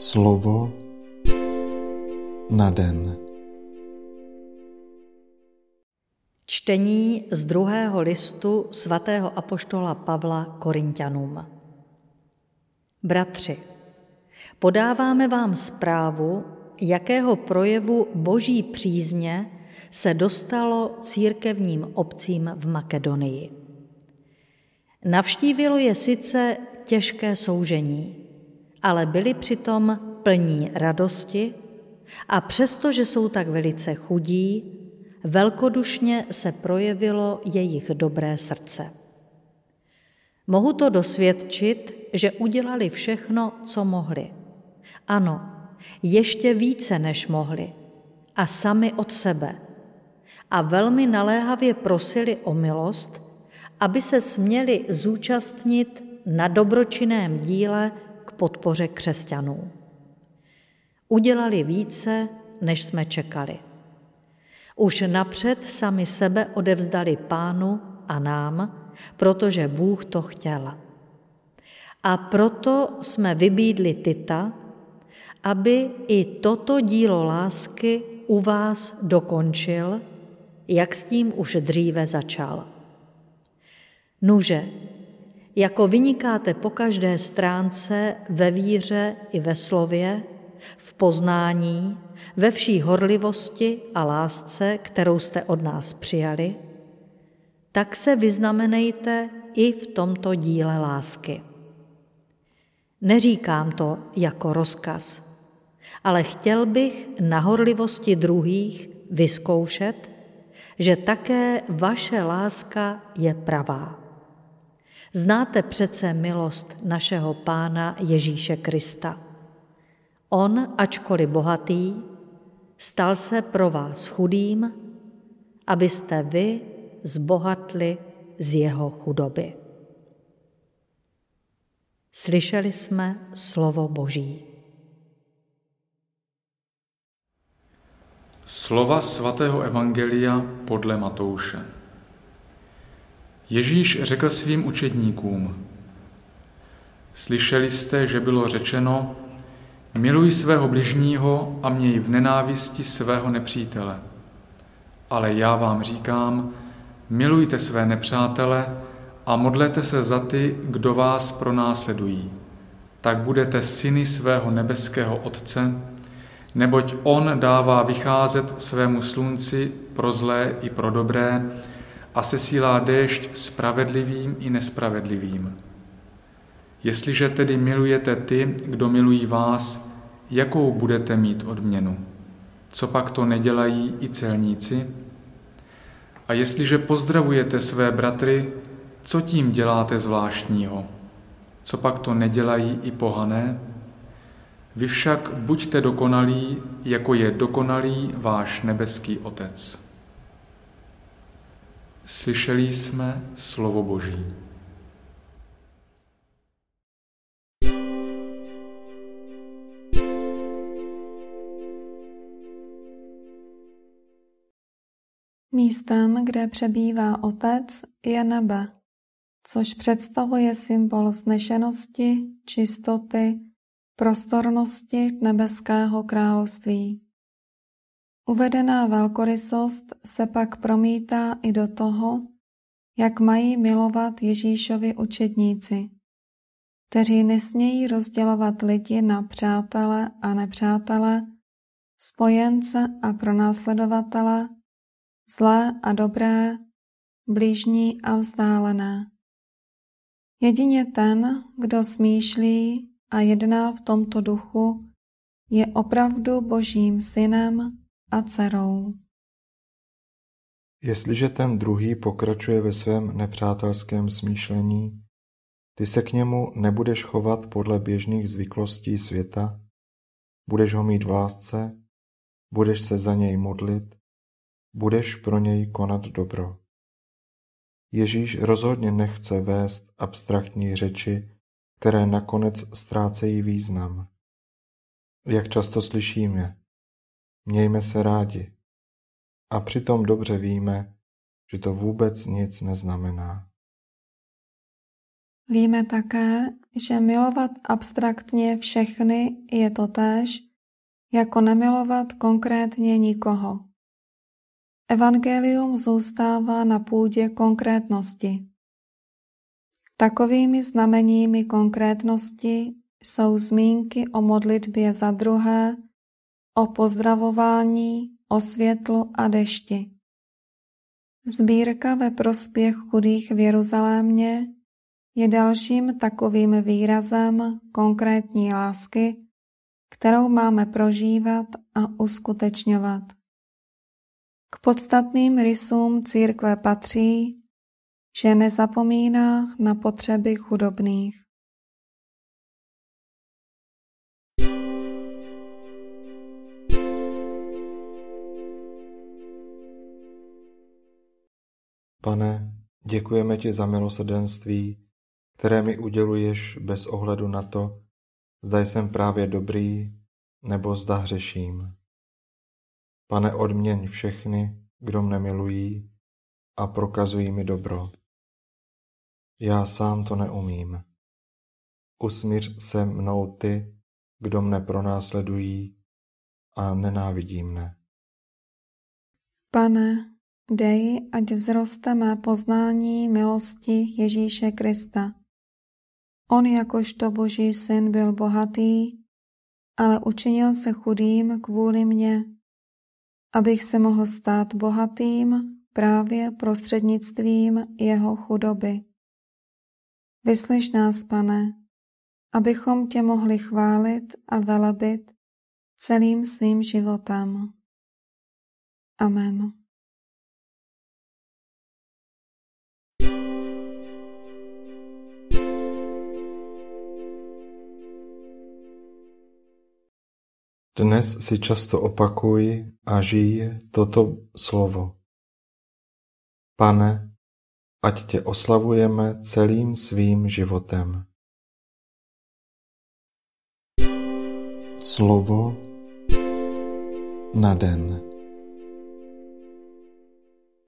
Slovo na den. Čtení z druhého listu svatého apoštola Pavla Korintianům. Bratři, podáváme vám zprávu, jakého projevu boží přízně se dostalo církevním obcím v Makedonii. Navštívilo je sice těžké soužení, ale byli přitom plní radosti a přesto, že jsou tak velice chudí, velkodušně se projevilo jejich dobré srdce. Mohu to dosvědčit, že udělali všechno, co mohli. Ano, ještě více, než mohli. A sami od sebe. A velmi naléhavě prosili o milost, aby se směli zúčastnit na dobročinném díle podpoře křesťanů. Udělali více, než jsme čekali. Už napřed sami sebe odevzdali pánu a nám, protože Bůh to chtěl. A proto jsme vybídli Tita, aby i toto dílo lásky u vás dokončil, jak s tím už dříve začal. Nuže, jako vynikáte po každé stránce ve víře i ve slově, v poznání, ve vší horlivosti a lásce, kterou jste od nás přijali, tak se vyznamenejte i v tomto díle lásky. Neříkám to jako rozkaz, ale chtěl bych na horlivosti druhých vyzkoušet, že také vaše láska je pravá. Znáte přece milost našeho Pána Ježíše Krista. On, ačkoliv bohatý, stal se pro vás chudým, abyste vy zbohatli z jeho chudoby. Slyšeli jsme slovo Boží. Slova svatého Evangelia podle Matouše. Ježíš řekl svým učedníkům, slyšeli jste, že bylo řečeno, miluj svého bližního a měj v nenávisti svého nepřítele. Ale já vám říkám, milujte své nepřátele a modlete se za ty, kdo vás pronásledují. Tak budete syny svého nebeského Otce, neboť On dává vycházet svému slunci pro zlé i pro dobré a sesílá déšť spravedlivým i nespravedlivým. Jestliže tedy milujete ty, kdo milují vás, jakou budete mít odměnu? Co pak to nedělají i celníci? A jestliže pozdravujete své bratry, co tím děláte zvláštního? Co pak to nedělají i pohané? Vy však buďte dokonalí, jako je dokonalý váš nebeský Otec. Slyšeli jsme slovo Boží. Místem, kde přebývá Otec, je nebe, což představuje symbol vznešenosti, čistoty, prostornosti nebeského království. Uvedená velkorysost se pak promítá i do toho, jak mají milovat Ježíšovi učedníci, kteří nesmějí rozdělovat lidi na přátele a nepřátele, spojence a pronásledovatele, zlé a dobré, blížní a vzdálené. Jedině ten, kdo smýšlí a jedná v tomto duchu, je opravdu Božím synem a dcerou. Jestliže ten druhý pokračuje ve svém nepřátelském smýšlení, ty se k němu nebudeš chovat podle běžných zvyklostí světa, budeš ho mít v lásce, budeš se za něj modlit, budeš pro něj konat dobro. Ježíš rozhodně nechce vést abstraktní řeči, které nakonec ztrácejí význam. Jak často slyšíme, Mějme se rádi. A přitom dobře víme, že to vůbec nic neznamená. Víme také, že milovat abstraktně všechny je totéž, jako nemilovat konkrétně nikoho. Evangelium zůstává na půdě konkrétnosti. Takovými znameními konkrétnosti jsou zmínky o modlitbě za druhé, o pozdravování, o světlu a dešti. Sbírka ve prospěch chudých v Jeruzalémě je dalším takovým výrazem konkrétní lásky, kterou máme prožívat a uskutečňovat. K podstatným rysům církve patří, že nezapomíná na potřeby chudobných. Pane, děkujeme ti za milosrdenství, které mi uděluješ bez ohledu na to, zda jsem právě dobrý nebo zda hřeším. Pane, odměň všechny, kdo mne milují a prokazují mi dobro. Já sám to neumím. Usmíř se mnou ty, kdo mne pronásledují a nenávidí mne. Pane, dej, ať vzroste mé poznání milosti Ježíše Krista. On jakožto boží syn byl bohatý, ale učinil se chudým kvůli mně, abych se mohl stát bohatým právě prostřednictvím jeho chudoby. Vyslyš nás, pane, abychom tě mohli chválit a velebit celým svým životem. Amen. Dnes si často opakuj a žij toto slovo. Pane, ať tě oslavujeme celým svým životem. Slovo na den.